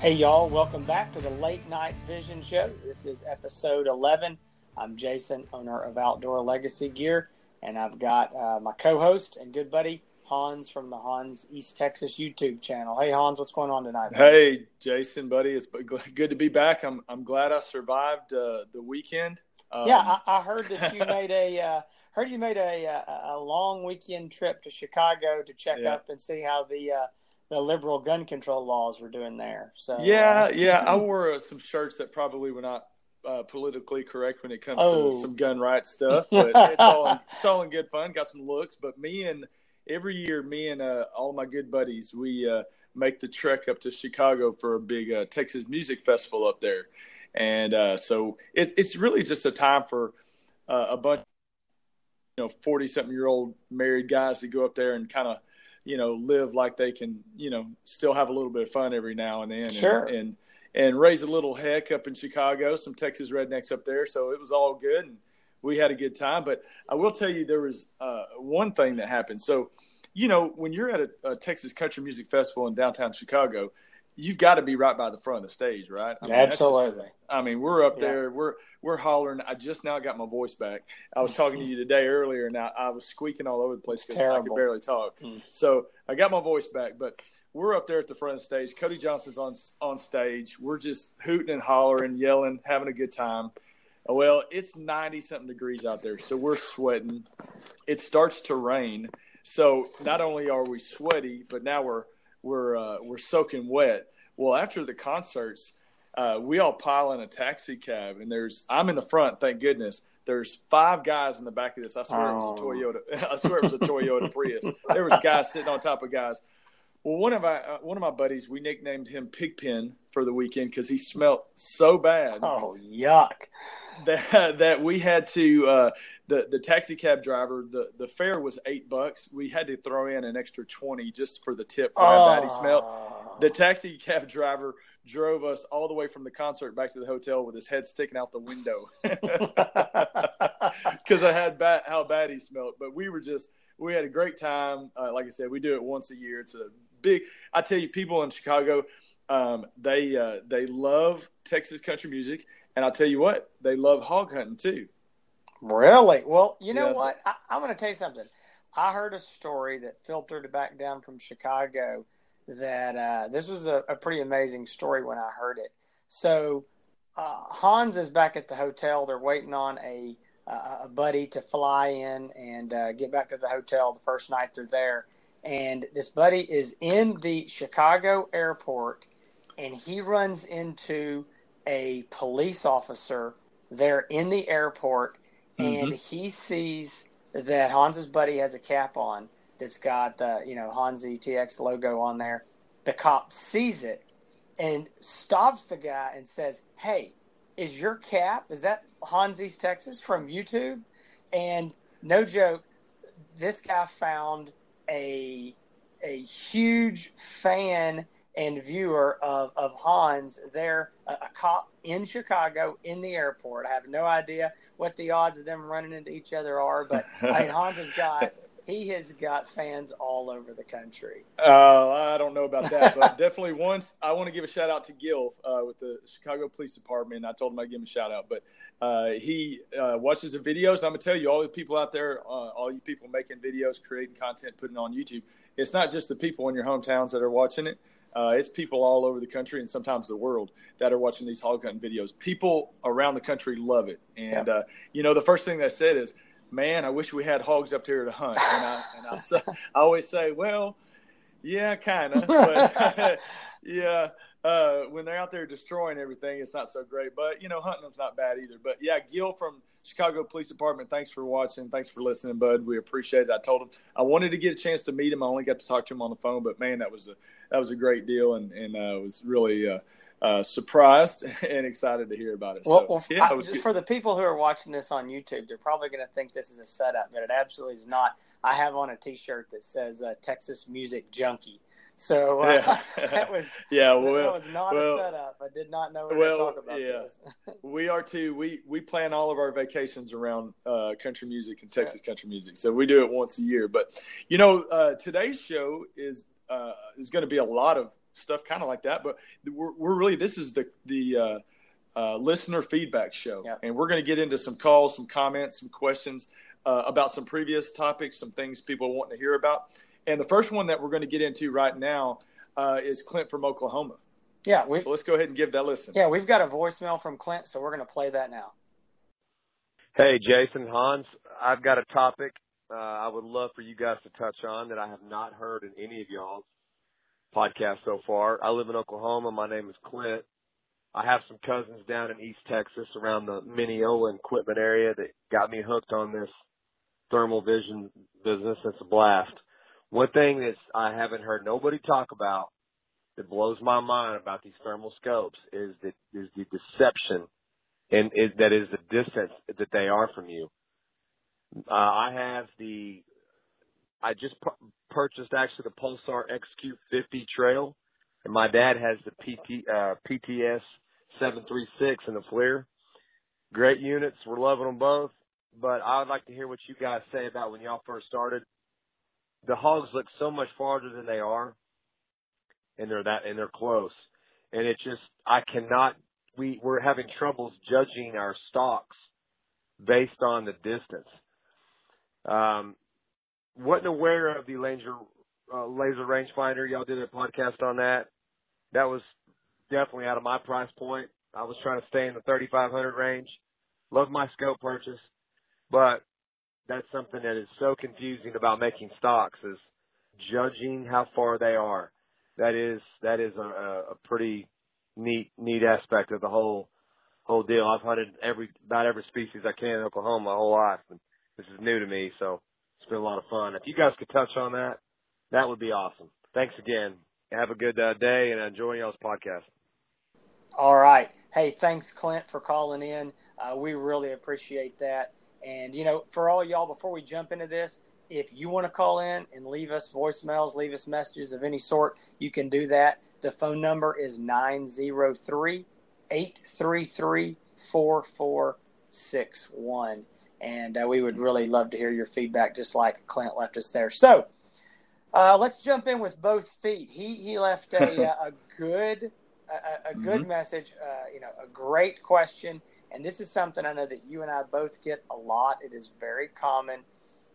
Hey, y'all, welcome back to the Late Night Vision Show. This is episode 11. I'm Jason, owner of Outdoor Legacy Gear, and I've got uh, my co host and good buddy, Hans from the Hans East Texas YouTube channel. Hey, Hans, what's going on tonight? Hey, Jason, buddy. It's good to be back. I'm, I'm glad I survived uh, the weekend. Um, yeah, I, I, heard that you made a. Uh, heard you made a, a, a long weekend trip to Chicago to check yeah. up and see how the uh, the liberal gun control laws were doing there. So yeah, uh, yeah, I wore uh, some shirts that probably were not uh, politically correct when it comes oh. to some gun rights stuff, but it's all in, it's all in good fun. Got some looks, but me and every year, me and uh, all my good buddies, we uh, make the trek up to Chicago for a big uh, Texas music festival up there, and so it, it's really just a time for a bunch, you know, forty something year old married guys to go up there and kind of you know, live like they can, you know, still have a little bit of fun every now and then. Sure. And, and, and raise a little heck up in Chicago, some Texas rednecks up there. So it was all good. And we had a good time. But I will tell you, there was uh, one thing that happened. So, you know, when you're at a, a Texas Country Music Festival in downtown Chicago, you've got to be right by the front of the stage, right? I mean, Absolutely. I mean, we're up yeah. there, we're we're hollering. I just now got my voice back. I was talking to you today earlier, and I, I was squeaking all over the place because I could barely talk. Mm. So I got my voice back, but we're up there at the front of the stage. Cody Johnson's on on stage. We're just hooting and hollering, yelling, having a good time. Well, it's ninety something degrees out there, so we're sweating. It starts to rain, so not only are we sweaty, but now we're we're uh, we're soaking wet. Well, after the concerts, uh, we all pile in a taxi cab, and there's I'm in the front, thank goodness. There's five guys in the back of this. I swear oh. it was a Toyota. I swear it was a Toyota Prius. There was guys sitting on top of guys. Well, one of my uh, one of my buddies, we nicknamed him Pigpen for the weekend because he smelled so bad. Oh, yuck! That that we had to uh, the the taxi cab driver the the fare was eight bucks. We had to throw in an extra twenty just for the tip for how bad he smelled. The taxi cab driver drove us all the way from the concert back to the hotel with his head sticking out the window because I had bad, how bad he smelled. But we were just we had a great time. Uh, like I said, we do it once a year. It's a big. I tell you, people in Chicago, um, they uh, they love Texas country music, and I'll tell you what, they love hog hunting too. Really? Well, you know yeah. what? I, I'm going to tell you something. I heard a story that filtered back down from Chicago that uh, this was a, a, pretty amazing story when I heard it. So uh, Hans is back at the hotel. They're waiting on a a buddy to fly in and uh, get back to the hotel the first night they're there. And this buddy is in the Chicago airport, and he runs into a police officer there in the airport mm-hmm. and he sees that Hans's buddy has a cap on that's got the you know Hans ETX logo on there. The cop sees it and stops the guy and says, "Hey, is your cap is that Hans East Texas from YouTube?" And no joke, this guy found a a huge fan and viewer of, of Hans there, a, a, cop in Chicago in the airport. I have no idea what the odds of them running into each other are, but I mean, Hans has got. He has got fans all over the country. Uh, I don't know about that, but definitely once I want to give a shout out to Gil uh, with the Chicago Police Department. I told him I'd give him a shout out, but uh, he uh, watches the videos. I'm gonna tell you, all the people out there, uh, all you people making videos, creating content, putting on YouTube. It's not just the people in your hometowns that are watching it. Uh, it's people all over the country and sometimes the world that are watching these hog hunting videos. People around the country love it. And, yeah. uh, you know, the first thing they said is, man, I wish we had hogs up here to hunt. And I, and I, I always say, well, yeah, kind of. Yeah, uh, when they're out there destroying everything, it's not so great. But, you know, hunting them's not bad either. But, yeah, Gil from Chicago Police Department, thanks for watching. Thanks for listening, bud. We appreciate it. I told him I wanted to get a chance to meet him. I only got to talk to him on the phone, but, man, that was a – that was a great deal, and and uh, was really uh, uh, surprised and excited to hear about it. Well, so, well yeah, I, for the people who are watching this on YouTube, they're probably going to think this is a setup, but it absolutely is not. I have on a T-shirt that says uh, "Texas Music Junkie." So uh, yeah. that was yeah, well, that was not well, a setup. I did not know we were well, to talk about yeah. this. we are too. We we plan all of our vacations around uh, country music and Texas country music, so we do it once a year. But you know, uh, today's show is uh, is going to be a lot of stuff kind of like that. But we're, we're really this is the the uh, uh, listener feedback show, yeah. and we're going to get into some calls, some comments, some questions uh, about some previous topics, some things people want to hear about. And the first one that we're going to get into right now uh, is Clint from Oklahoma. Yeah, so let's go ahead and give that listen. Yeah, we've got a voicemail from Clint, so we're going to play that now. Hey, Jason Hans, I've got a topic uh, I would love for you guys to touch on that I have not heard in any of y'all's podcasts so far. I live in Oklahoma. My name is Clint. I have some cousins down in East Texas around the Mineola equipment area that got me hooked on this thermal vision business. It's a blast. One thing that I haven't heard nobody talk about that blows my mind about these thermal scopes is the is the deception and is, that is the distance that they are from you. Uh, I have the I just purchased actually the Pulsar XQ50 Trail, and my dad has the PT uh, PTS 736 and the FLIR. Great units. We're loving them both. But I would like to hear what you guys say about when y'all first started. The hogs look so much farther than they are, and they're that and they're close. And it just I cannot. We we're having troubles judging our stocks based on the distance. Um, wasn't aware of the laser uh, laser rangefinder. Y'all did a podcast on that. That was definitely out of my price point. I was trying to stay in the 3500 range. Love my scope purchase, but that's something that is so confusing about making stocks is judging how far they are. That is that is a, a pretty neat neat aspect of the whole whole deal. I've hunted every about every species I can in Oklahoma my whole life, and this is new to me, so it's been a lot of fun. If you guys could touch on that, that would be awesome. Thanks again. Have a good uh, day and enjoy y'all's podcast. All right. Hey, thanks, Clint, for calling in. Uh, we really appreciate that. And, you know, for all y'all, before we jump into this, if you want to call in and leave us voicemails, leave us messages of any sort, you can do that. The phone number is 903 833 4461 and uh, we would really love to hear your feedback, just like Clint left us there. So uh, let's jump in with both feet. He he left a, a good a, a good mm-hmm. message, uh, you know, a great question, and this is something I know that you and I both get a lot. It is very common,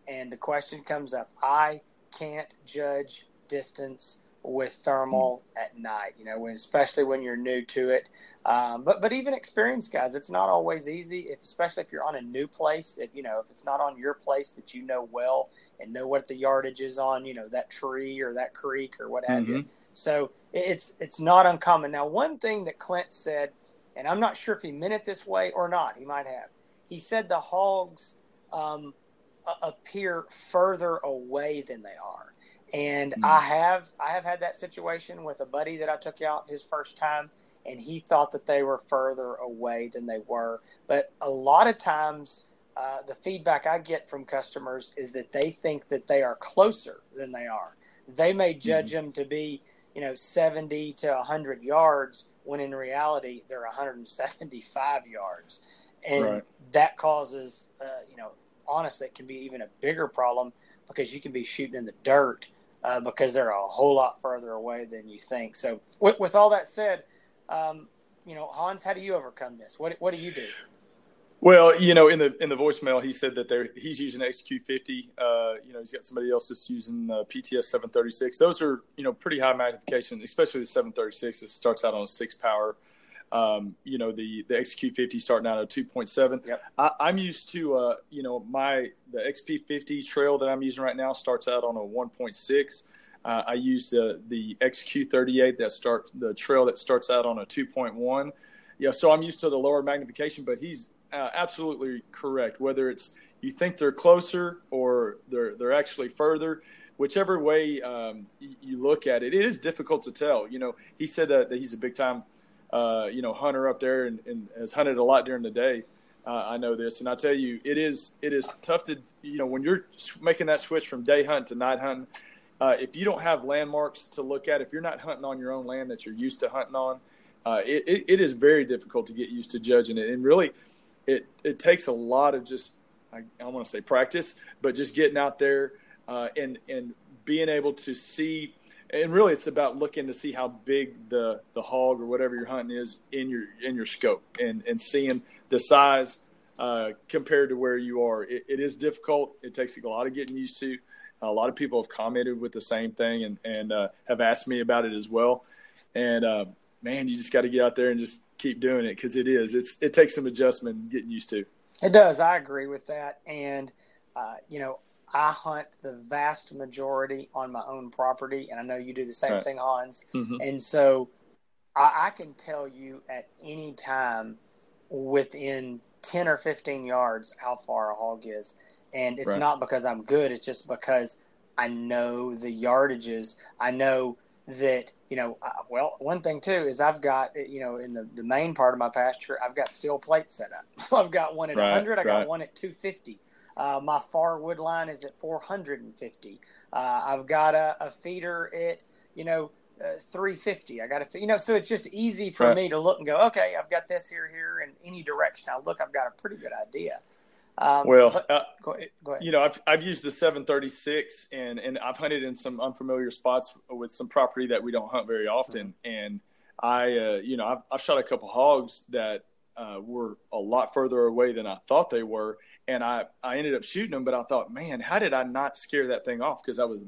and the question comes up: I can't judge distance with thermal at night. You know, when, especially when you're new to it. Um, but but even experienced guys, it's not always easy. If especially if you're on a new place, if you know if it's not on your place that you know well and know what the yardage is on, you know that tree or that creek or what have mm-hmm. you. So it's it's not uncommon. Now, one thing that Clint said, and I'm not sure if he meant it this way or not. He might have. He said the hogs um, appear further away than they are. And mm. I have I have had that situation with a buddy that I took out his first time, and he thought that they were further away than they were. But a lot of times, uh, the feedback I get from customers is that they think that they are closer than they are. They may judge mm. them to be, you know, 70 to 100 yards when in reality they're 175 yards, and right. that causes, uh, you know, honestly, it can be even a bigger problem because you can be shooting in the dirt uh, because they're a whole lot further away than you think. So, with, with all that said, um, you know, Hans, how do you overcome this? What what do you do? Well, you know, in the in the voicemail, he said that they're, he's using XQ50. Uh, you know, he's got somebody else that's using uh, PTS 736. Those are you know pretty high magnification, especially the 736. It starts out on a six power. Um, you know, the the XQ50 starting out at 2.7. Yep. I, am used to uh, you know my the XP50 trail that I'm using right now starts out on a 1.6. Uh, I used the XQ38 that start the trail that starts out on a 2.1. Yeah, so I'm used to the lower magnification, but he's uh, absolutely correct. Whether it's you think they're closer or they're they're actually further, whichever way um, you, look at it, it is difficult to tell. You know, he said that, that he's a big time, uh, you know, hunter up there and, and, has hunted a lot during the day. Uh, I know this, and I tell you, it is it is tough to you know when you're making that switch from day hunt to night hunting. Uh, if you don't have landmarks to look at, if you're not hunting on your own land that you're used to hunting on, uh, it, it, it is very difficult to get used to judging it. And really, it it takes a lot of just I, I want to say practice, but just getting out there uh, and and being able to see and really it's about looking to see how big the the hog or whatever you're hunting is in your in your scope and and seeing the size uh, compared to where you are. It, it is difficult. It takes a lot of getting used to. A lot of people have commented with the same thing and and uh, have asked me about it as well. And uh, man, you just got to get out there and just keep doing it because it is. It's it takes some adjustment and getting used to. It does. I agree with that. And uh, you know, I hunt the vast majority on my own property, and I know you do the same right. thing, Hans. Mm-hmm. And so I, I, can tell you at any time within 10 or 15 yards how far a hog is. And it's right. not because I'm good, it's just because I know the yardages. I know that, you know, well, one thing too is I've got, you know, in the, the main part of my pasture, I've got steel plates set up. So I've got one at right, 100, I got one at 250. Uh, my far wood line is at 450. Uh, I've got a, a, feeder at, you know, uh, 350. I got a, you know, so it's just easy for right. me to look and go, okay, I've got this here, here, in any direction I look, I've got a pretty good idea. Um, well, uh, go ahead, go ahead. you know, I've, I've used the 736 and, and I've hunted in some unfamiliar spots with some property that we don't hunt very often. Mm-hmm. And I, uh, you know, I've, I've, shot a couple hogs that uh, were a lot further away than I thought they were and I I ended up shooting them. But I thought, man, how did I not scare that thing off? Because I was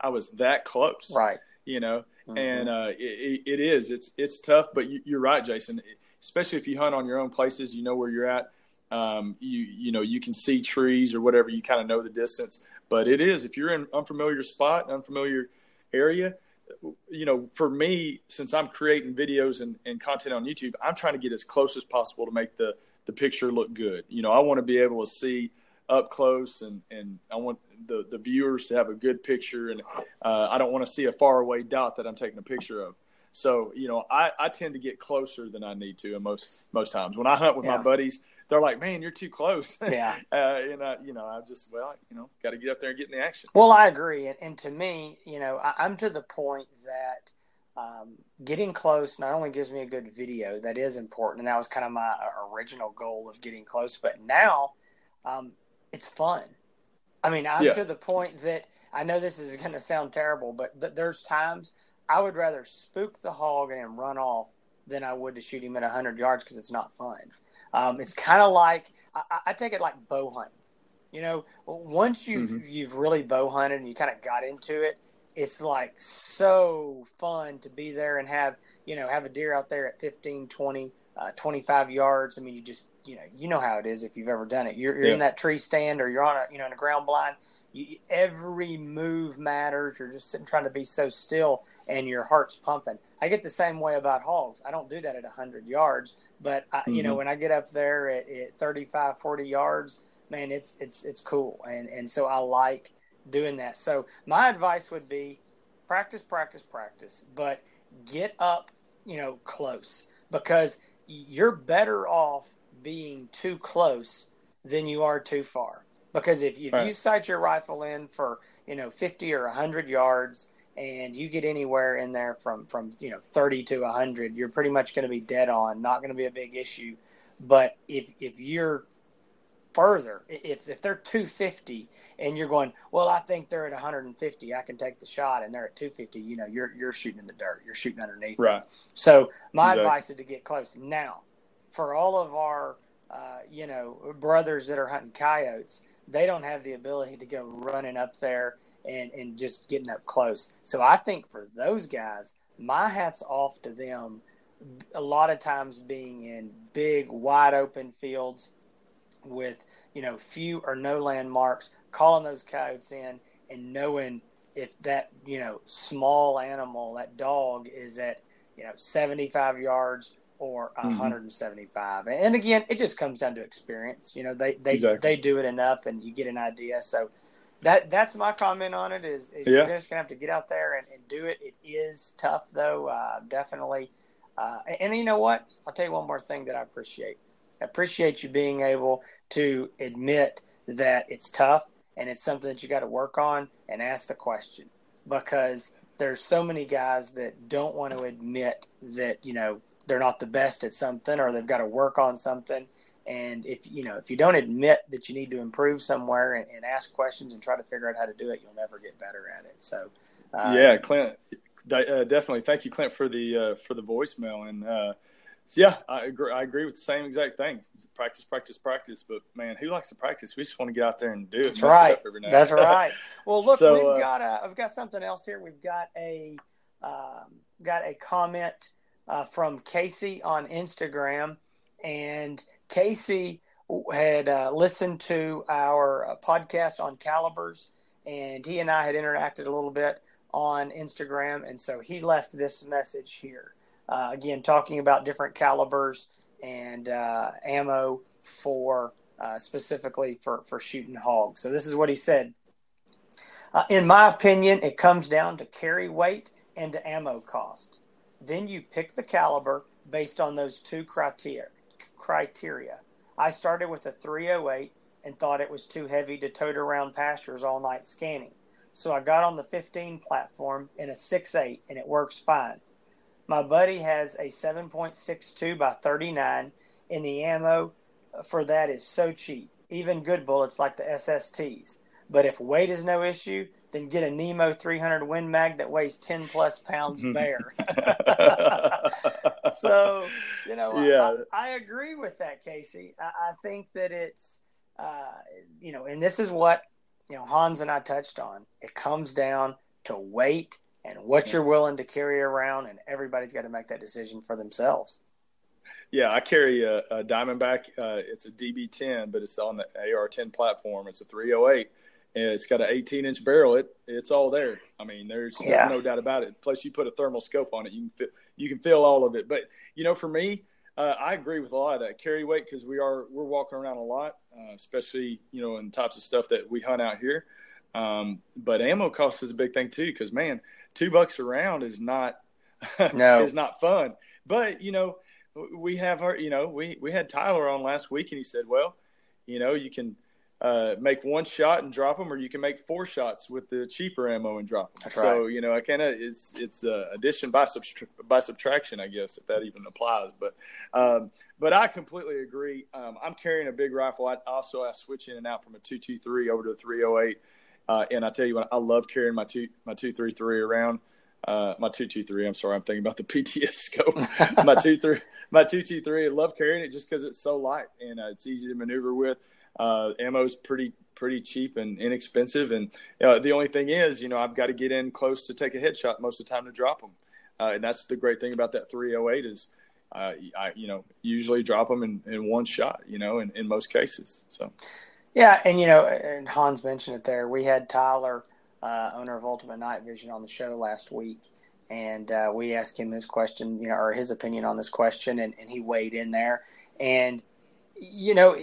I was that close, right? You know, mm-hmm. and uh, it, it is it's it's tough. But you, are right, Jason. Especially if you hunt on your own places, you know where you're at. Um, you you know you can see trees or whatever. You kind of know the distance. But it is if you're in unfamiliar spot, unfamiliar area. You know, for me, since I'm creating videos and, and content on YouTube, I'm trying to get as close as possible to make the the picture look good. You know, I want to be able to see up close and, and I want the, the viewers to have a good picture and uh, I don't want to see a far away dot that I'm taking a picture of. So, you know, I, I tend to get closer than I need to and most, most times when I hunt with yeah. my buddies, they're like, man, you're too close. Yeah. uh, and I, you know, I just, well, you know, got to get up there and get in the action. Well, I agree. And, and to me, you know, I, I'm to the point that, um, getting close not only gives me a good video that is important and that was kind of my uh, original goal of getting close but now um, it's fun i mean i'm yeah. to the point that i know this is going to sound terrible but th- there's times i would rather spook the hog and run off than i would to shoot him at 100 yards because it's not fun um, it's kind of like I, I, take it like bow hunting. You know once you've mm-hmm. you've really bow hunted and you kind of got into it it's like so fun to be there and have you know have a deer out there at 15 20 uh, 25 yards. I mean you just you know you know how it is if you've ever done it. You're, you're yeah. in that tree stand or you're on a you know in a ground blind you, every move matters. You're just sitting trying to be so still and your heart's pumping. I get the same way about hogs. I don't do that at 100 yards but I, mm-hmm. you know mm-hmm. when i get up there at, at 35 40 yards man it's it's it's cool and and so i like doing that. So my advice would be practice, practice, practice, but get up, you know, close because you're better off being too close than you are too far. Because if, if right. you sight your rifle in for, you know, 50 or 100 yards and you get anywhere in there from, from you know, 30 to 100, you're pretty much going to be dead on, not going to be a big issue. But if, if you're further, if, if they're 250 and you're going, well, I think they're at 150. I can take the shot, and they're at 250. You know, you're you're shooting in the dirt. You're shooting underneath. Right. Them. So my exactly. advice is to get close. Now, for all of our, uh, you know, brothers that are hunting coyotes, they don't have the ability to go running up there and and just getting up close. So I think for those guys, my hats off to them. A lot of times being in big, wide open fields with you know few or no landmarks calling those coyotes in and knowing if that you know small animal, that dog, is at you know 75 yards or 175. Mm-hmm. And again, it just comes down to experience. You know, they they exactly. they do it enough, and you get an idea. So that that's my comment on it. Is, is yeah. you're just gonna have to get out there and, and do it. It is tough though, uh, definitely. Uh, and, and you know what? I'll tell you one more thing that I appreciate. I appreciate you being able to admit that it's tough and it's something that you got to work on and ask the question because there's so many guys that don't want to admit that you know they're not the best at something or they've got to work on something and if you know if you don't admit that you need to improve somewhere and, and ask questions and try to figure out how to do it you'll never get better at it so uh, yeah clint Uh, definitely. Thank you, Clint, for the uh, for the voicemail. And uh, yeah, I agree. I agree with the same exact thing. Practice, practice, practice. But man, who likes to practice? We just want to get out there and do it. That's right. That's right. Well, look, so, we've uh, got a, I've got something else here. We've got a um, got a comment uh, from Casey on Instagram, and Casey had uh, listened to our uh, podcast on calibers, and he and I had interacted a little bit on Instagram, and so he left this message here. Uh, again, talking about different calibers and uh, ammo for uh, specifically for, for shooting hogs. So this is what he said. Uh, in my opinion, it comes down to carry weight and to ammo cost. Then you pick the caliber based on those two criteria. Criteria. I started with a 308 and thought it was too heavy to tote around pastures all night scanning. So I got on the 15 platform in a 6.8 and it works fine. My buddy has a 7.62 by 39 and the ammo for that is so cheap. Even good bullets like the SSTs. But if weight is no issue, then get a Nemo 300 Win Mag that weighs 10 plus pounds bare. so, you know, yeah. I, I, agree with that, Casey. I, I think that it's, uh, you know, and this is what you know, Hans and I touched on. It comes down to weight and what you're willing to carry around, and everybody's got to make that decision for themselves. Yeah, I carry a, a Diamondback. Uh, it's a DB10, but it's on the AR10 platform. It's a 308, and it's got an 18 inch barrel. It it's all there. I mean, there's yeah. no doubt about it. Plus, you put a thermal scope on it, you can feel, you can feel all of it. But you know, for me, uh, I agree with a lot of that carry weight because we are we're walking around a lot, uh, especially you know in types of stuff that we hunt out here. Um, but ammo cost is a big thing too because man, two bucks a round is not no is not fun. But you know we have our you know we we had Tyler on last week and he said, well, you know you can uh, make one shot and drop them, or you can make four shots with the cheaper ammo and drop them. That's so right. you know, I kind of it's it's uh, addition by subtra- by subtraction, I guess, if that even applies. But um, but I completely agree. Um, I'm carrying a big rifle. I also I switch in and out from a two two three over to a three oh eight, uh, and I tell you what, I love carrying my two my two three three around. Uh, my two two three. I'm sorry, I'm thinking about the PTS scope. my two three, my two two three. I love carrying it just because it's so light and uh, it's easy to maneuver with. Uh, is pretty pretty cheap and inexpensive, and uh, the only thing is, you know, I've got to get in close to take a headshot most of the time to drop them, uh, and that's the great thing about that 308 is. Uh, I, you know, usually drop them in, in one shot, you know, in, in most cases. So, yeah. And, you know, and Hans mentioned it there. We had Tyler, uh, owner of Ultimate Night Vision on the show last week. And uh, we asked him his question, you know, or his opinion on this question, and, and he weighed in there. And, you know,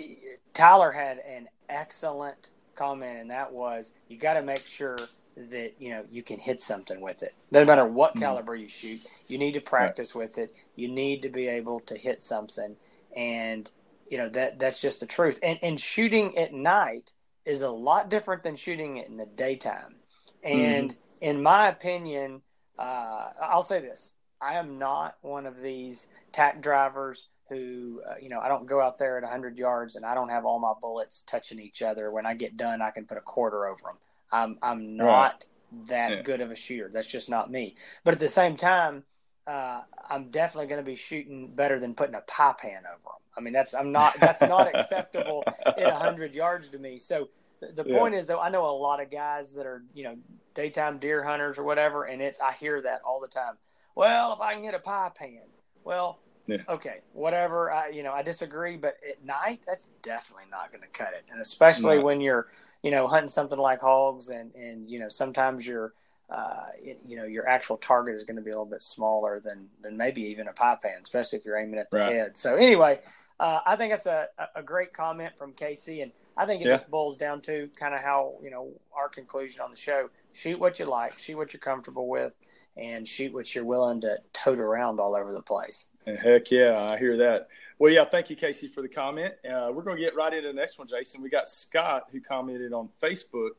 Tyler had an excellent comment, and that was you got to make sure that you know you can hit something with it. No matter what mm-hmm. caliber you shoot, you need to practice right. with it. You need to be able to hit something, and you know that that's just the truth. And and shooting at night is a lot different than shooting it in the daytime. And mm-hmm. in my opinion, uh, I'll say this: I am not one of these tack drivers who, uh, you know, I don't go out there at 100 yards and I don't have all my bullets touching each other. When I get done, I can put a quarter over them. I'm, I'm not right. that yeah. good of a shooter. That's just not me. But at the same time, uh, I'm definitely going to be shooting better than putting a pie pan over them. I mean, that's I'm not that's not acceptable at 100 yards to me. So the, the yeah. point is, though, I know a lot of guys that are you know daytime deer hunters or whatever, and it's I hear that all the time. Well, if I can hit a pie pan, well, yeah. Okay, whatever. I, you know, I disagree, but at night, that's definitely not going to cut it, and especially no. when you're, you know, hunting something like hogs, and and you know, sometimes your, uh, it, you know, your actual target is going to be a little bit smaller than than maybe even a pie pan, especially if you're aiming at the right. head. So anyway, uh, I think that's a a great comment from Casey, and I think it yeah. just boils down to kind of how you know our conclusion on the show: shoot what you like, shoot what you're comfortable with and shoot what you're willing to tote around all over the place. Heck yeah, I hear that. Well, yeah, thank you, Casey, for the comment. Uh, we're going to get right into the next one, Jason. We got Scott who commented on Facebook.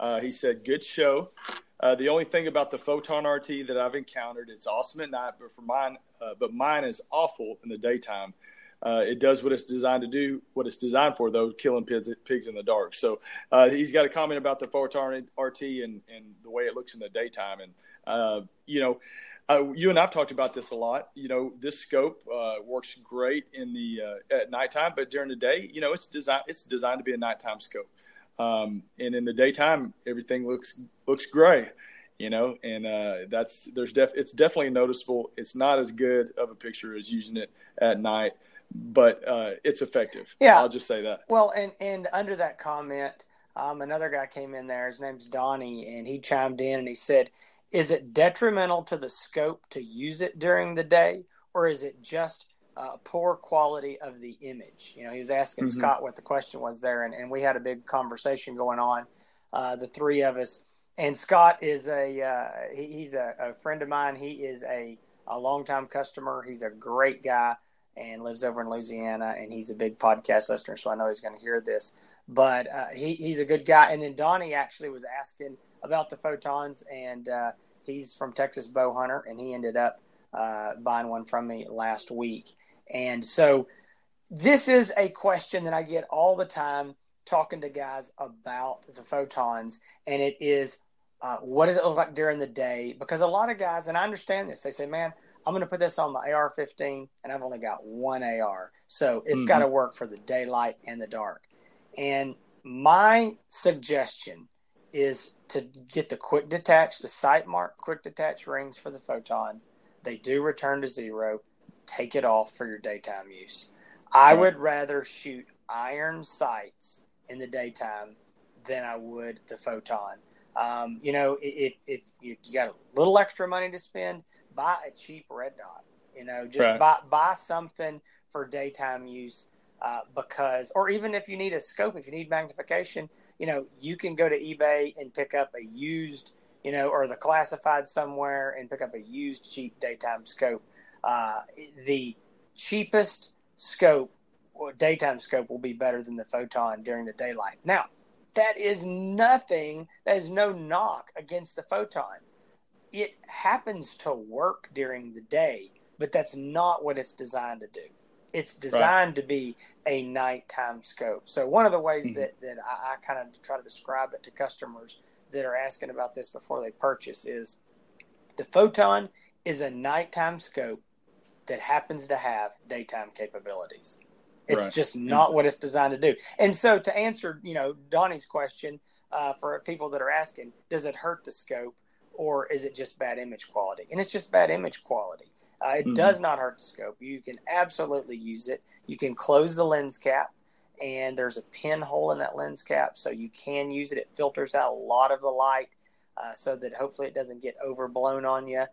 Uh, he said, "Good show." Uh, the only thing about the Photon RT that I've encountered, it's awesome at night, but for mine, uh, but mine is awful in the daytime. Uh, it does what it's designed to do, what it's designed for, though, killing pigs, pigs in the dark. So uh, he's got a comment about the Photon RT and, and the way it looks in the daytime. And, uh, you know, uh, you and I've talked about this a lot. You know, this scope uh, works great in the uh, at nighttime, but during the day, you know, it's designed it's designed to be a nighttime scope. Um, and in the daytime, everything looks looks gray you know, and uh, that's there's def it's definitely noticeable. It's not as good of a picture as using it at night, but uh, it's effective. Yeah, I'll just say that. Well, and and under that comment, um, another guy came in there. His name's Donnie, and he chimed in and he said, "Is it detrimental to the scope to use it during the day, or is it just uh, poor quality of the image?" You know, he was asking mm-hmm. Scott what the question was there, and, and we had a big conversation going on. Uh, the three of us, and Scott is a uh, he, he's a, a friend of mine. He is a a longtime customer. He's a great guy and lives over in Louisiana, and he's a big podcast listener, so I know he's going to hear this. But uh, he, he's a good guy. And then Donnie actually was asking about the photons, and uh, he's from Texas Bow Hunter, and he ended up uh, buying one from me last week. And so this is a question that I get all the time talking to guys about the photons, and it is uh, what does it look like during the day? Because a lot of guys, and I understand this, they say, man, I'm going to put this on my AR 15 and I've only got one AR. So it's mm-hmm. got to work for the daylight and the dark. And my suggestion is to get the quick detach, the Sightmark quick detach rings for the photon. They do return to zero. Take it off for your daytime use. I would rather shoot iron sights in the daytime than I would the photon. Um, you know, if, if you got a little extra money to spend, buy a cheap red dot. You know, just right. buy buy something for daytime use uh, because, or even if you need a scope, if you need magnification, you know, you can go to eBay and pick up a used, you know, or the classified somewhere and pick up a used cheap daytime scope. Uh, the cheapest scope or daytime scope will be better than the photon during the daylight. Now, that is nothing, that is no knock against the photon it happens to work during the day, but that's not what it's designed to do. It's designed right. to be a nighttime scope. So one of the ways mm-hmm. that, that I, I kind of try to describe it to customers that are asking about this before they purchase is the photon is a nighttime scope that happens to have daytime capabilities. It's right. just not exactly. what it's designed to do. And so to answer, you know, Donnie's question uh, for people that are asking, does it hurt the scope? or is it just bad image quality? And it's just bad image quality. Uh, it mm-hmm. does not hurt the scope. You can absolutely use it. You can close the lens cap, and there's a pinhole in that lens cap, so you can use it. It filters out a lot of the light, uh, so that hopefully it doesn't get overblown on you.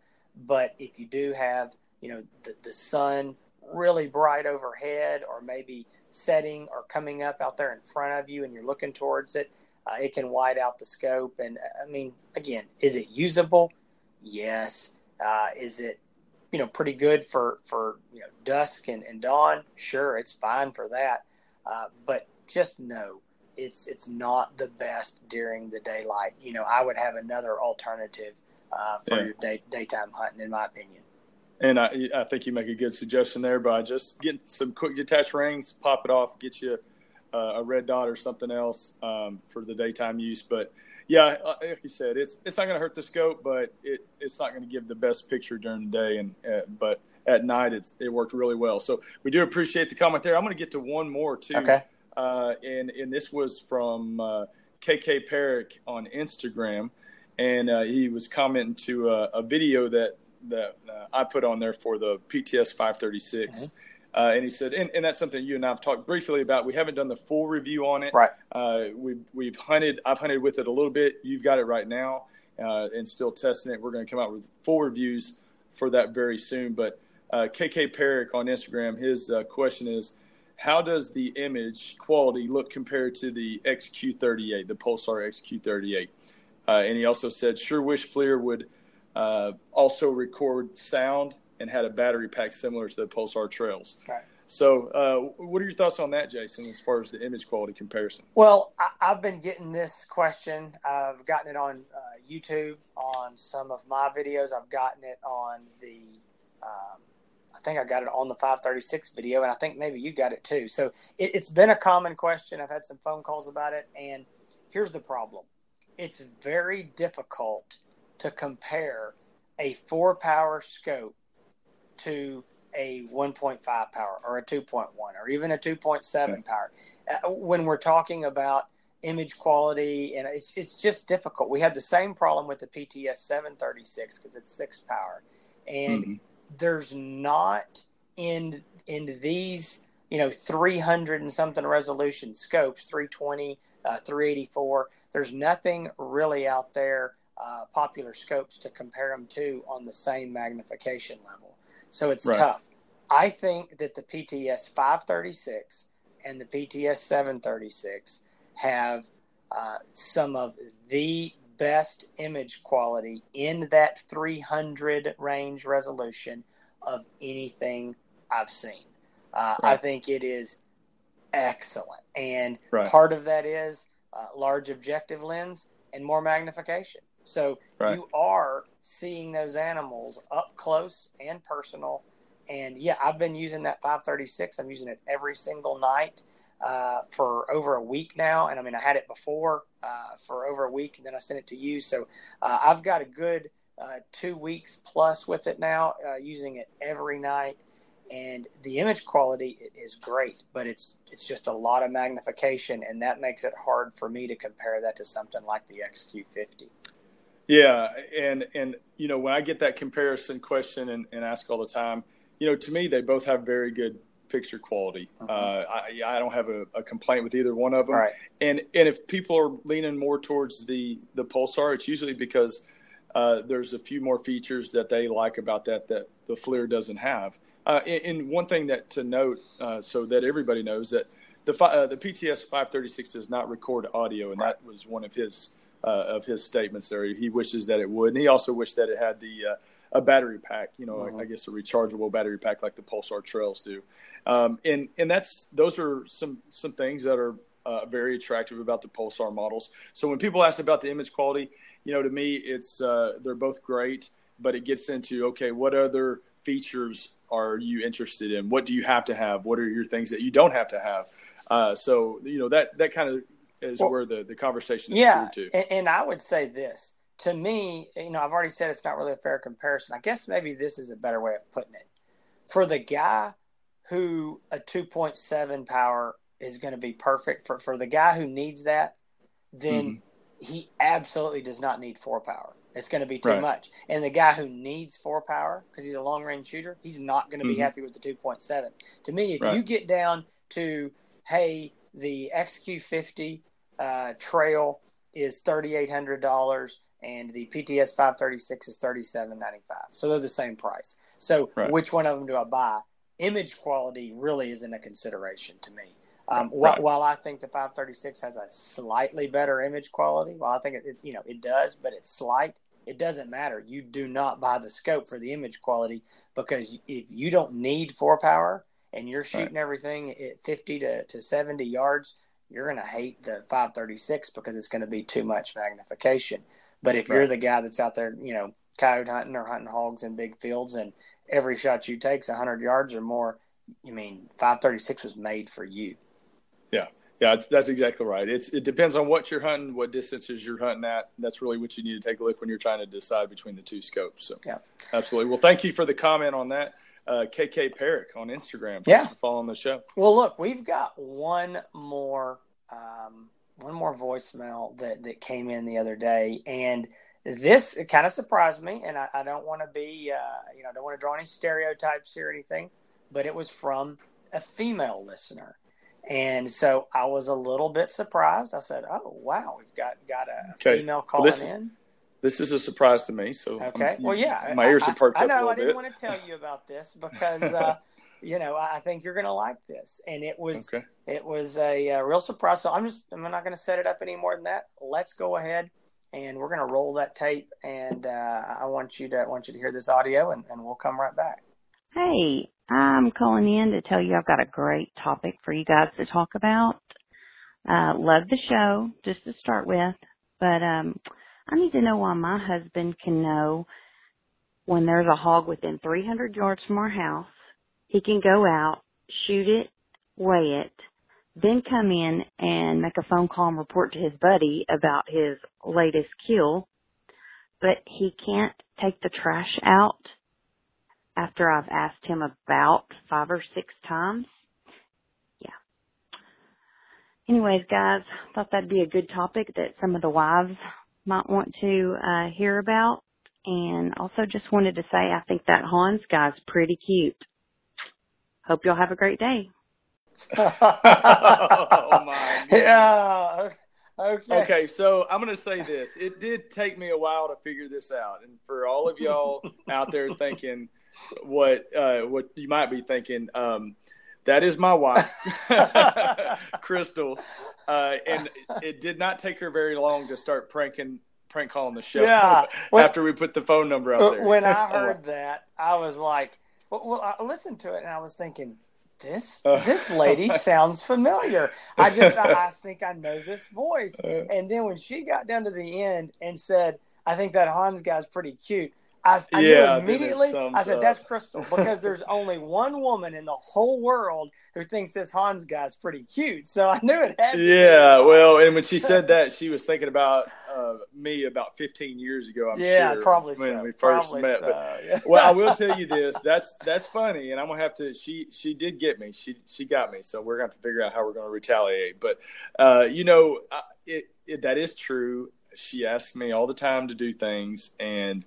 But if you do have, you know, the, the sun really bright overhead, or maybe setting or coming up out there in front of you, and you're looking towards it, uh, it can wide out the scope. And I mean, again, is it usable? Yes. Uh, is it, you know, pretty good for, for, you know, dusk and, and dawn? Sure. It's fine for that. Uh, but just know it's, it's not the best during the daylight. You know, I would have another alternative uh, for yeah. your day, daytime hunting, in my opinion. And I, I think you make a good suggestion there by just getting some quick detach rings, pop it off, get you uh, a red dot or something else um, for the daytime use. But yeah, uh, like you said, it's it's not going to hurt the scope, but it it's not going to give the best picture during the day. And uh, but at night, it's it worked really well. So we do appreciate the comment there. I'm going to get to one more too. Okay. Uh, and and this was from KK uh, Perrick on Instagram, and uh, he was commenting to a, a video that that I put on there for the PTS 536. Mm-hmm uh, and he said, and, and, that's something you and I have talked briefly about. We haven't done the full review on it. Right. Uh, we've, we've hunted, I've hunted with it a little bit. You've got it right now uh, and still testing it. We're going to come out with full reviews for that very soon. But KK uh, Perrick on Instagram, his uh, question is, how does the image quality look compared to the XQ38, the Pulsar XQ38? Uh, and he also said, sure wish FLIR would also record sound and had a battery pack similar to the Pulsar Trails. Right. So, uh, what are your thoughts on that, Jason, as far as the image quality comparison? Well, I, have been getting this question. I've gotten it on uh, YouTube on some of my videos. I've gotten it on the, um, I think I got it on the 536 video, and I think maybe you got it too. So it, it's been a common question. I've had some phone calls about it, and here's the problem: it's very difficult to compare a four power scope to a 1.5 power or a 2.1 or even a 2.7 okay. power uh, when we're talking about image quality and it's, it's just difficult we had the same problem with the pts 736 because it's six power and mm-hmm. there's not in in these you know 300 and something resolution scopes 320 uh, 384 there's nothing really out there uh, popular scopes to compare them to on the same magnification level so it's right. tough i think that the pts 536 and the pts 736 have uh, some of the best image quality in that 300 range resolution of anything I've seen. Uh, right. I think it is excellent. And right. part of that is uh, large objective lens and more magnification. So right. you are seeing those animals up close and personal. And yeah, I've been using that 536. I'm using it every single night uh, for over a week now. And I mean, I had it before uh, for over a week, and then I sent it to you. So uh, I've got a good uh, two weeks plus with it now, uh, using it every night. And the image quality is great, but it's it's just a lot of magnification, and that makes it hard for me to compare that to something like the XQ50. Yeah, and and you know when I get that comparison question and, and ask all the time, you know to me they both have very good picture quality. Uh-huh. Uh, I, I don't have a, a, complaint with either one of them. Right. And and if people are leaning more towards the the Pulsar, it's usually because uh, there's a few more features that they like about that that the FLIR doesn't have. Uh, and, and, one thing that to note, uh, so that everybody knows that the uh, the PTS 536 does not record audio, and right. that was one of his uh, of his statements there. He wishes that it would, and he also wished that it had the a battery pack, you know, mm-hmm. I guess a rechargeable battery pack like the Pulsar Trails do. Um, and and that's those are some some things that are uh, very attractive about the Pulsar models. So when people ask about the image quality, you know, to me, it's uh, they're both great, but it gets into okay, what other features are you interested in? What do you have to have? What are your things that you don't have to have? Uh, so you know that that kind of is well, where the the conversation is yeah, to. And, and I would say this to me, you know, I've already said it's not really a fair comparison. I guess maybe this is a better way of putting it. For the guy who a 2.7 power is going to be perfect for, for the guy who needs that, then mm-hmm. he absolutely does not need four power. It's going to be too right. much. And the guy who needs four power because he's a long range shooter, he's not going to be mm-hmm. happy with the 2.7. To me, if right. you get down to, hey, the XQ50 uh, trail is $3,800 and the PTS 536 is 37.95. So they're the same price. So right. which one of them do I buy? image quality really isn't a consideration to me. Um, right. while, while, I think the 536 has a slightly better image quality, well, I think it, it, you know it does, but it's slight. It doesn't matter. You do not buy the scope for the image quality because if you don't need four power and you're shooting right. everything at 50 to, to 70 yards, you're going to hate the 536 because it's going to be too much magnification. But if right. you're the guy that's out there, you know, coyote hunting or hunting hogs in big fields and every shot you take is 100 yards or more, you mean 536 was made for you. Yeah. Yeah, that's exactly right. It's it depends on what you're hunting, what distances you're hunting at. That's really what you need to take a look when you're trying to decide between the two scopes. So, yeah, absolutely. Well, thank you for the comment on that, uh, KK Perrick on Instagram. Thanks yeah, for following the show. Well, look, we've got one more um, one more voicemail that that came in the other day, and this kind of surprised me, and I, I don't want to be, uh, you know, I don't want to draw any stereotypes here or anything, but it was from a female listener, and so I was a little bit surprised. I said, "Oh, wow, we've got got a okay. female calling well, this, in." This is a surprise to me. So okay, I'm, well, yeah, my ears are perked I, up. I know. I didn't bit. want to tell you about this because. Uh, you know, I think you're going to like this. And it was, okay. it was a, a, real surprise. So I'm just, I'm not going to set it up any more than that. Let's go ahead and we're going to roll that tape. And uh, I want you to want you to hear this audio, and, and we'll come right back. Hey, I'm calling in to tell you I've got a great topic for you guys to talk about. Uh, love the show, just to start with, but um, I need to know why my husband can know when there's a hog within 300 yards from our house he can go out, shoot it, weigh it, then come in and make a phone call and report to his buddy about his latest kill, but he can't take the trash out after I've asked him about five or six times. Yeah. Anyways, guys, thought that'd be a good topic that some of the wives might want to uh, hear about. And also just wanted to say I think that Hans guy's pretty cute. Hope y'all have a great day. oh my. Goodness. Yeah. Okay. Okay, so I'm going to say this. It did take me a while to figure this out, and for all of y'all out there thinking what uh, what you might be thinking, um, that is my wife, Crystal, uh, and it did not take her very long to start pranking prank calling the show. Yeah. after we put the phone number out there. When I heard that, I was like, well, well, I listened to it and I was thinking, this Uh. this lady sounds familiar. I just I, I think I know this voice. Uh. And then when she got down to the end and said, "I think that Hans guy's pretty cute," I, I Yeah, knew immediately. I said, up. "That's Crystal," because there's only one woman in the whole world who thinks this Hans guy's pretty cute. So I knew it had. Yeah, well, and when she said that, she was thinking about uh, me about 15 years ago. I'm yeah, sure probably when so. we first Probably met. so, But yeah. well, I will tell you this. That's that's funny, and I'm gonna have to. She she did get me. She she got me. So we're gonna have to figure out how we're gonna retaliate. But uh, you know, it, it that is true. She asks me all the time to do things, and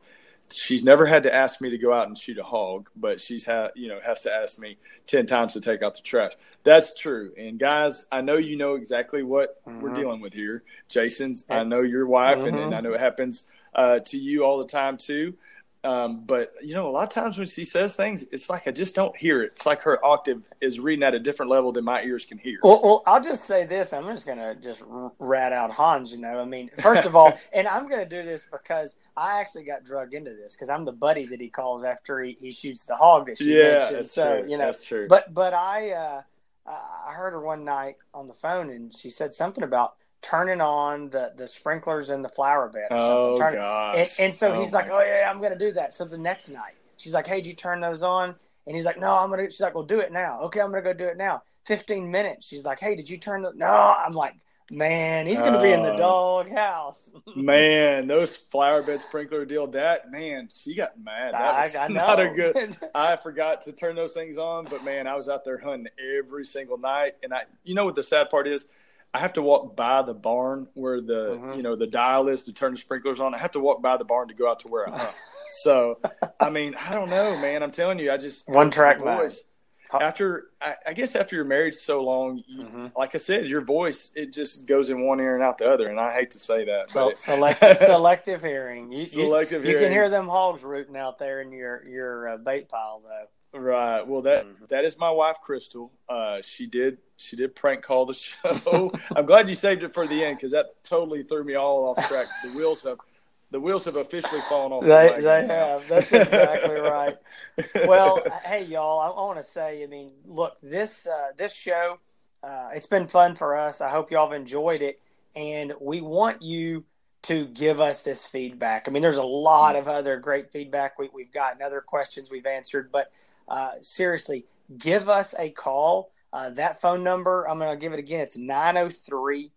she's never had to ask me to go out and shoot a hog, but she's had you know has to ask me ten times to take out the trash. That's true. And guys, I know you know exactly what we're Mhm. dealing with here. Jason's, I know your wife, and, and Mhm. I know it happens uh, to you all the time too. Um, but you know, a lot of times when she says things, it's like I just don't hear it. It's like her octave is reading at a different level than my ears can hear. Well, well, I'll just say this. I'm just going to just rat out Hans. You know, I mean, first of all, and I'm going to do this because I actually got drugged into this because I'm the buddy that he calls after he, he shoots the hog that she yeah, mentioned. So true. you know, that's true. but but I uh, I heard her one night on the phone and she said something about turning on the the sprinklers in the flower bed. Or oh something. Gosh! and, and so Oh, he's like, "Oh yeah. I'm gonna do that." So the next night, she's like, "Hey, did you turn those on?" And he's like, "No, I'm gonna." She's like, "Well, do it now." Okay, I'm gonna go do it now. Fifteen minutes. She's like, "Hey, did you turn the?" No, I'm like, "Man, he's gonna be in the Oh. dog house." man, those flower bed sprinkler deal. That man, she got mad. That I, I not a good. I forgot to turn those things on, but man, I was out there hunting every single night, and I, you know what the sad part is, I have to walk by the barn where the, Mhm. you know, the dial is to turn the sprinklers on. I have to walk by the barn to go out to where I hunt. so, I mean, I don't know, man. I'm telling you, I just One track your mind. After, I, I guess, after you're married so long, you, Mhm. like I said, your voice it just goes in one ear and out the other, and I hate to say that. So selective, selective hearing. You, you- Selective you, hearing. can hear them hogs rooting out there in your your uh, bait pile, though. Right. Well, that Mhm. that is my wife, Crystal. Uh, she did she did prank call the show. I'm glad you saved it for the end because that totally threw me all off track. The wheels have the wheels have officially fallen off. They wagon they have. That's exactly right. well, hey y'all, I, I want to say, I mean, look, this uh, this show, uh, it's been fun for us. I hope y'all have enjoyed it, and we want you to give us this feedback. I mean, there's a lot of other great feedback we, we've gotten, other questions we've answered, but uh, seriously, give us a call. Uh, that phone number, I'm going to give it again. It's 903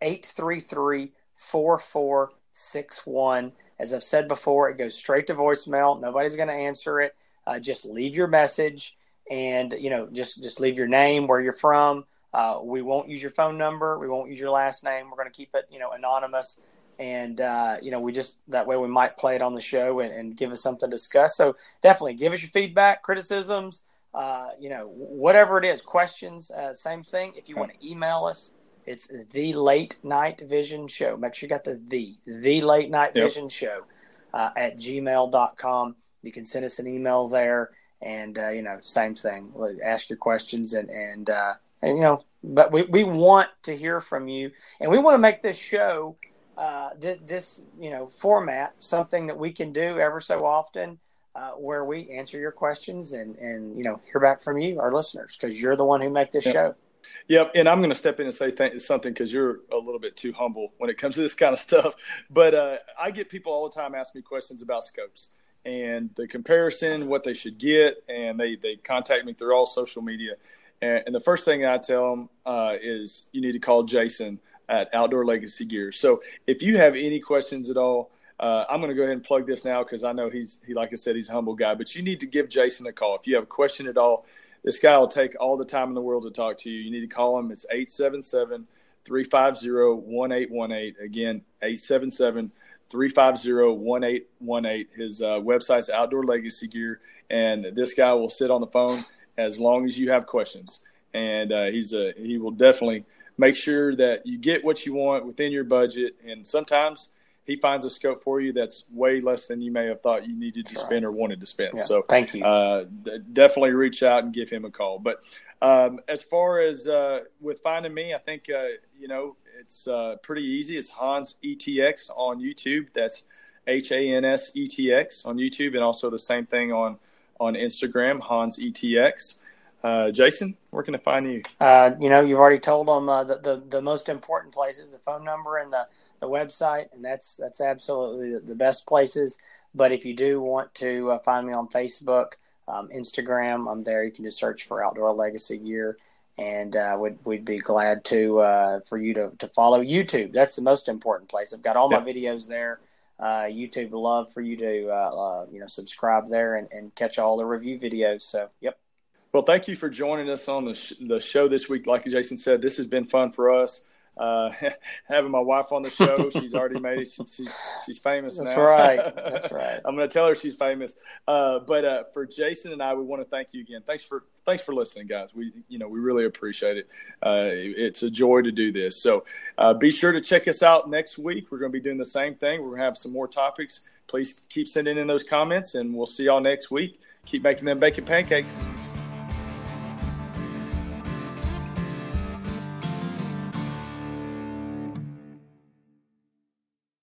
833 4461. As I've said before, it goes straight to voicemail. Nobody's going to answer it. Uh, just leave your message and, you know, just, just leave your name, where you're from. Uh, we won't use your phone number. We won't use your last name. We're going to keep it, you know, anonymous. And, uh, you know, we just, that way we might play it on the show and, and give us something to discuss. So definitely give us your feedback, criticisms, uh, you know, whatever it is, questions, uh, same thing. If you want to email us, it's the late night vision show. Make sure you got the the the late night Yep. vision show uh, at gmail.com. You can send us an email there and, uh, you know, same thing. Ask your questions and, and, uh, and, you know, but we, we want to hear from you and we want to make this show, uh, th- this, you know, format, something that we can do ever so often. Uh, where we answer your questions and, and you know hear back from you, our listeners, because you're the one who make this Yep. show. Yep, and I'm going to step in and say th- something because you're a little bit too humble when it comes to this kind of stuff. But uh, I get people all the time ask me questions about scopes, and the comparison, what they should get, and they they contact me through all social media. And, and the first thing I tell them uh, is you need to call Jason at Outdoor Legacy Gear. So if you have any questions at all, uh, I'm going to go ahead and plug this now because I know he's he like I said he's a humble guy. But you need to give Jason a call if you have a question at all. This guy will take all the time in the world to talk to you. You need to call him. It's 877 350 1818. Again, 877 350 1818. His uh, website's Outdoor Legacy Gear. And this guy will sit on the phone as long as you have questions. And uh, he's a, he will definitely make sure that you get what you want within your budget. And sometimes he finds a scope for you that's way less than you may have thought you needed to spend or wanted to spend. Yeah, so thank you. Uh, d- definitely reach out and give him a call. But um, as far as uh, with finding me, I think uh, you know it's uh, pretty easy. It's Hans ETX on YouTube. That's H A N S E T X on YouTube, and also the same thing on on Instagram, Hans ETX. Uh, Jason, where can I find you? Uh, you know, you've already told them uh, the, the, the most important places, the phone number and the, the website, and that's that's absolutely the, the best places. But if you do want to uh, find me on Facebook, um, Instagram, I'm there. You can just search for Outdoor Legacy Gear, and uh, we'd we'd be glad to uh, for you to to follow YouTube. That's the most important place. I've got all my videos there. Uh, YouTube would love for you to you know subscribe there and, and catch all the review videos. So, yep. Well, thank you for joining us on the, sh- the show this week. Like Jason said, this has been fun for us. Uh, having my wife on the show, she's already made it. She, she's she's famous That's now. right. That's right. I'm going to tell her she's famous. Uh, but uh, for Jason and I, we want to thank you again. Thanks for thanks for listening, guys. We you know we really appreciate it. Uh, it's a joy to do this. So uh, be sure to check us out next week. We're going to be doing the same thing. We're going to have some more topics. Please keep sending in those comments, and we'll see y'all next week. Keep making them bacon pancakes.